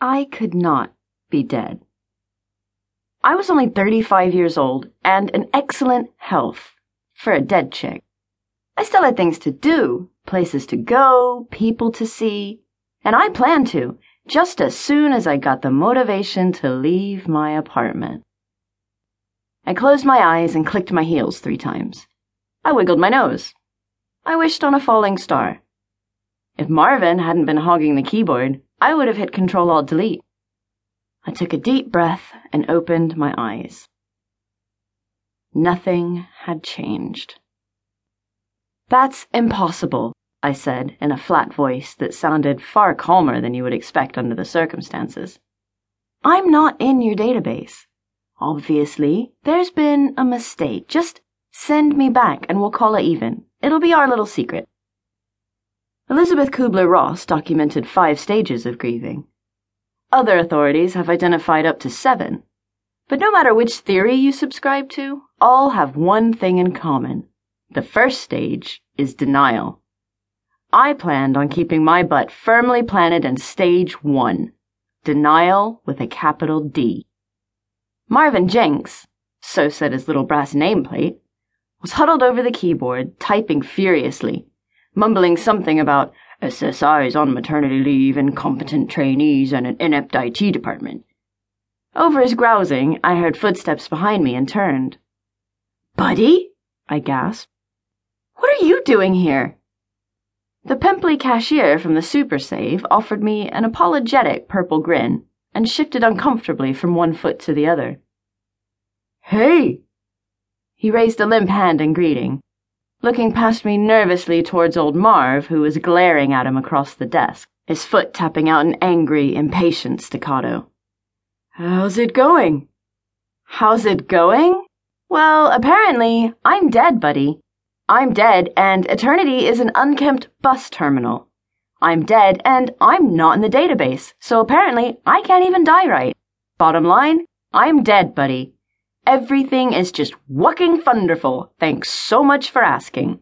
I could not be dead. I was only 35 years old and in excellent health for a dead chick. I still had things to do, places to go, people to see, and I planned to, just as soon as I got the motivation to leave my apartment. I closed my eyes and clicked my heels three times. I wiggled my nose. I wished on a falling star. If Marvin hadn't been hogging the keyboard, I would have hit Control Alt Delete. I took a deep breath and opened my eyes. Nothing had changed. That's impossible, I said in a flat voice that sounded far calmer than you would expect under the circumstances. I'm not in your database. Obviously, there's been a mistake. Just send me back and we'll call it even. It'll be our little secret. Elisabeth Kubler Ross documented five stages of grieving. Other authorities have identified up to seven. But no matter which theory you subscribe to, all have one thing in common. The first stage is denial. I planned on keeping my butt firmly planted in stage one. Denial with a capital D. Marvin Jenks, so said his little brass nameplate, was huddled over the keyboard, typing furiously mumbling something about SSIs on maternity leave, incompetent trainees, and an inept IT department. Over his grousing, I heard footsteps behind me and turned. Buddy? I gasped. What are you doing here? The pimply cashier from the Super Save offered me an apologetic purple grin and shifted uncomfortably from one foot to the other. Hey! He raised a limp hand in greeting, looking past me nervously towards old Marv, who was glaring at him across the desk, his foot tapping out an angry, impatient staccato. How's it going? How's it going? Well, apparently, I'm dead, buddy. I'm dead, and eternity is an unkempt bus terminal. I'm dead, and I'm not in the database, so apparently I can't even die right. Bottom line, I'm dead, buddy. Everything is just working wonderful. Thanks so much for asking.